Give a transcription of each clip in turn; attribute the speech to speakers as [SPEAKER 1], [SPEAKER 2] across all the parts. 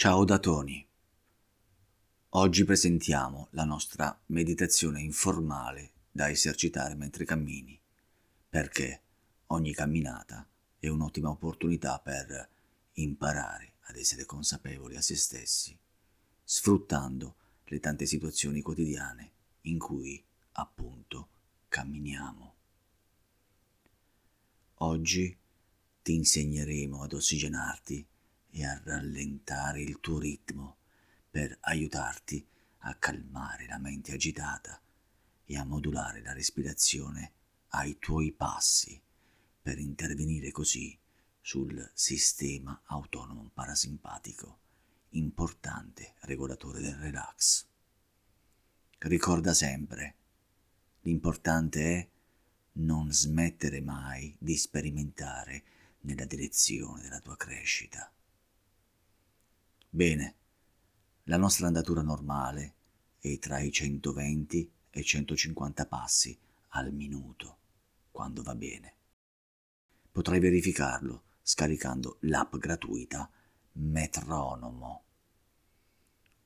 [SPEAKER 1] Ciao da Tony. Oggi presentiamo la nostra meditazione informale da esercitare mentre cammini, perché ogni camminata è un'ottima opportunità per imparare ad essere consapevoli a se stessi, sfruttando le tante situazioni quotidiane in cui appunto camminiamo. Oggi ti insegneremo ad ossigenarti e a rallentare il tuo ritmo per aiutarti a calmare la mente agitata e a modulare la respirazione ai tuoi passi per intervenire così sul sistema autonomo parasimpatico, importante regolatore del relax. Ricorda sempre, l'importante è non smettere mai di sperimentare nella direzione della tua crescita. Bene, la nostra andatura normale è tra i 120 e 150 passi al minuto, quando va bene. Potrai verificarlo scaricando l'app gratuita Metronomo.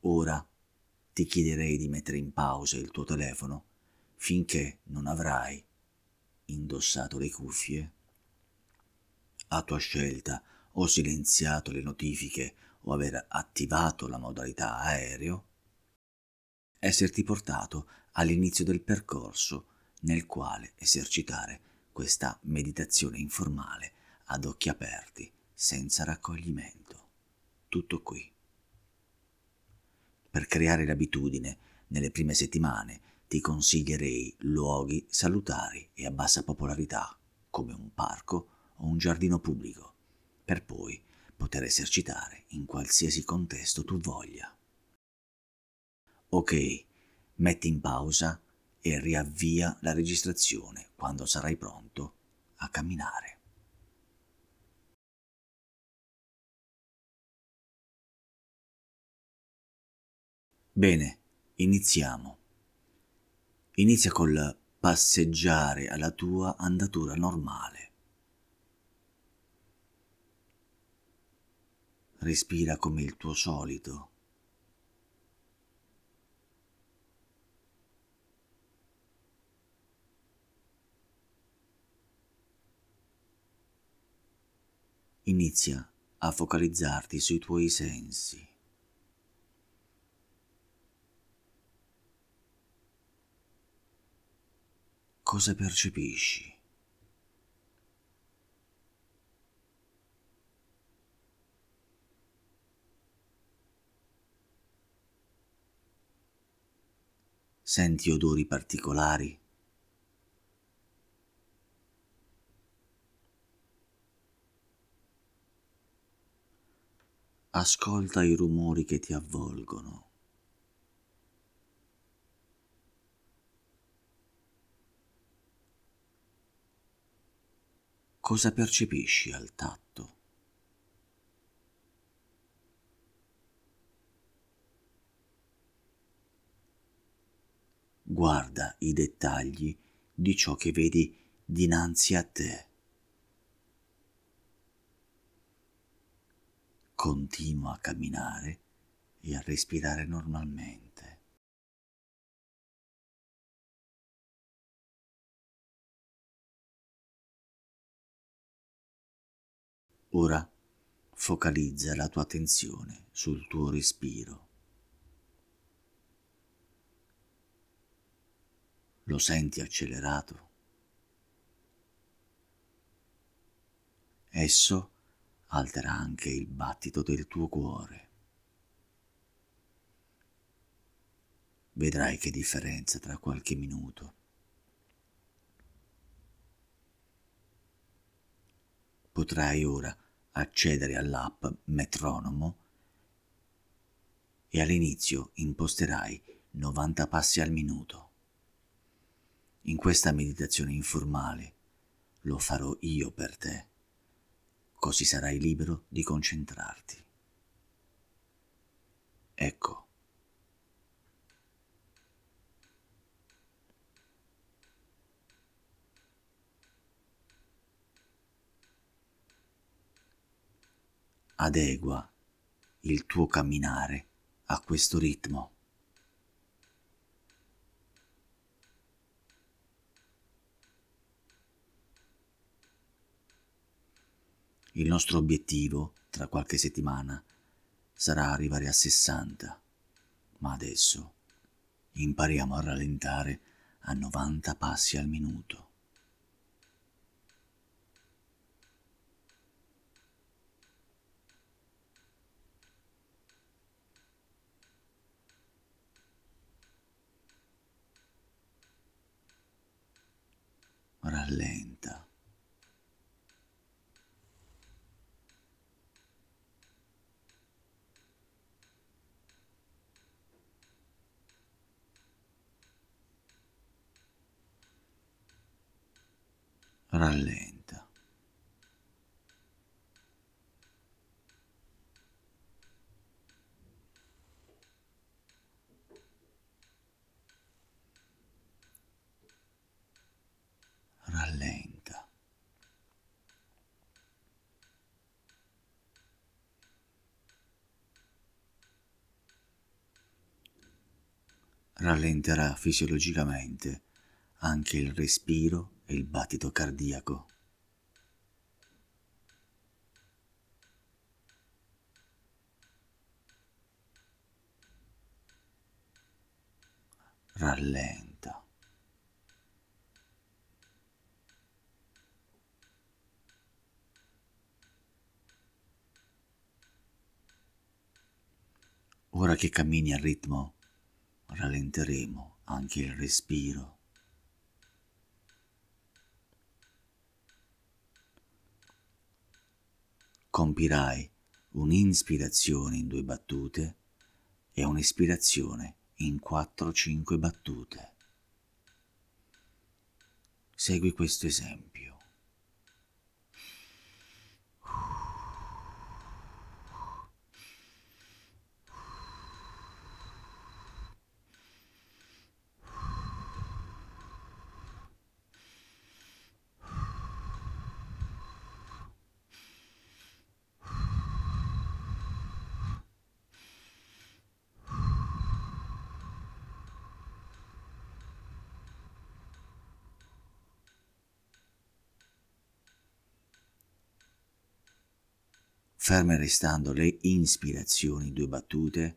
[SPEAKER 1] Ora ti chiederei di mettere in pausa il tuo telefono finché non avrai indossato le cuffie? A tua scelta ho silenziato le notifiche o aver attivato la modalità aereo? Esserti portato all'inizio del percorso nel quale esercitare questa meditazione informale ad occhi aperti, senza raccoglimento. Tutto qui. Per creare l'abitudine, nelle prime settimane ti consiglierei luoghi salutari e a bassa popolarità, come un parco o un giardino pubblico, per poi poter esercitare in qualsiasi contesto tu voglia. Ok, metti in pausa e riavvia la registrazione quando sarai pronto a camminare. Bene, iniziamo. Inizia col passeggiare alla tua andatura normale. Respira come il tuo solito. Inizia a focalizzarti sui tuoi sensi. cosa percepisci? Senti odori particolari? Ascolta i rumori che ti avvolgono. cosa percepisci al tatto? Guarda i dettagli di ciò che vedi dinanzi a te. Continua a camminare e a respirare normalmente. Ora focalizza la tua attenzione sul tuo respiro. Lo senti accelerato? Esso altera anche il battito del tuo cuore. Vedrai che differenza tra qualche minuto. Potrai ora accedere all'app Metronomo e all'inizio imposterai 90 passi al minuto. In questa meditazione informale lo farò io per te, così sarai libero di concentrarti. Ecco. adegua il tuo camminare a questo ritmo. Il nostro obiettivo tra qualche settimana sarà arrivare a 60, ma adesso impariamo a rallentare a 90 passi al minuto. Rallenta. Rallenta. Rallenta. Rallenterà fisiologicamente anche il respiro il battito cardiaco. Rallenta. Ora che cammini al ritmo, rallenteremo anche il respiro. Compirai un'inspirazione in due battute e un'espirazione in quattro cinque battute. Segui questo esempio. Ferme restando le inspirazioni due battute,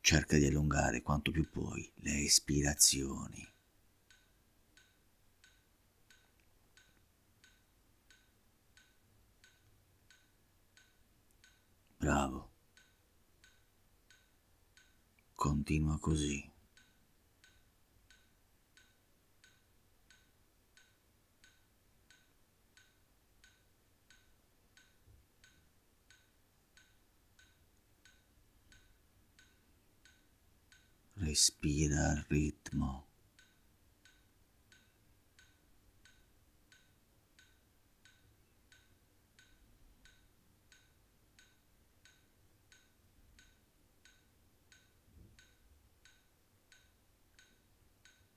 [SPEAKER 1] cerca di allungare quanto più puoi le espirazioni. Bravo. Continua così. Respira al ritmo.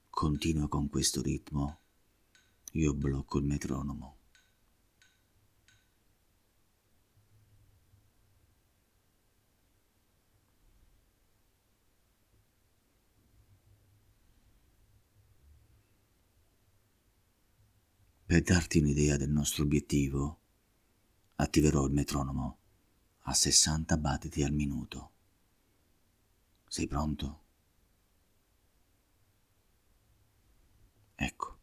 [SPEAKER 1] Continua con questo ritmo, io blocco il metronomo. Per darti un'idea del nostro obiettivo, attiverò il metronomo a 60 battiti al minuto. Sei pronto? Ecco.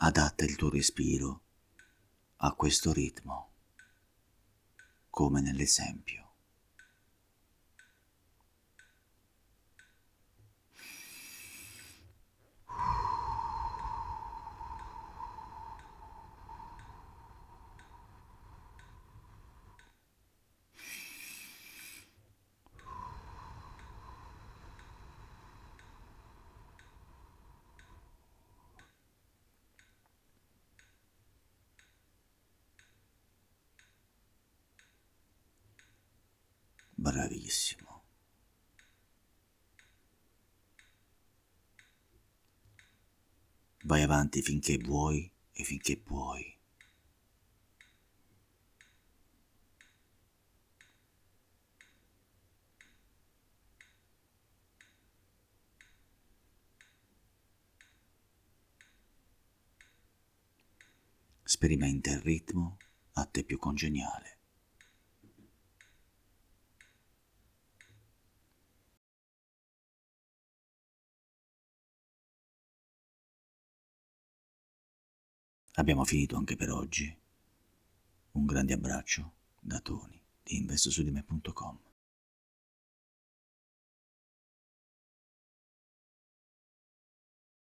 [SPEAKER 1] Adatta il tuo respiro a questo ritmo, come nell'esempio. Bravissimo. Vai avanti finché vuoi e finché puoi. Sperimenta il ritmo a te più congeniale. Abbiamo finito anche per oggi. Un grande abbraccio da Tony di investosudime.com.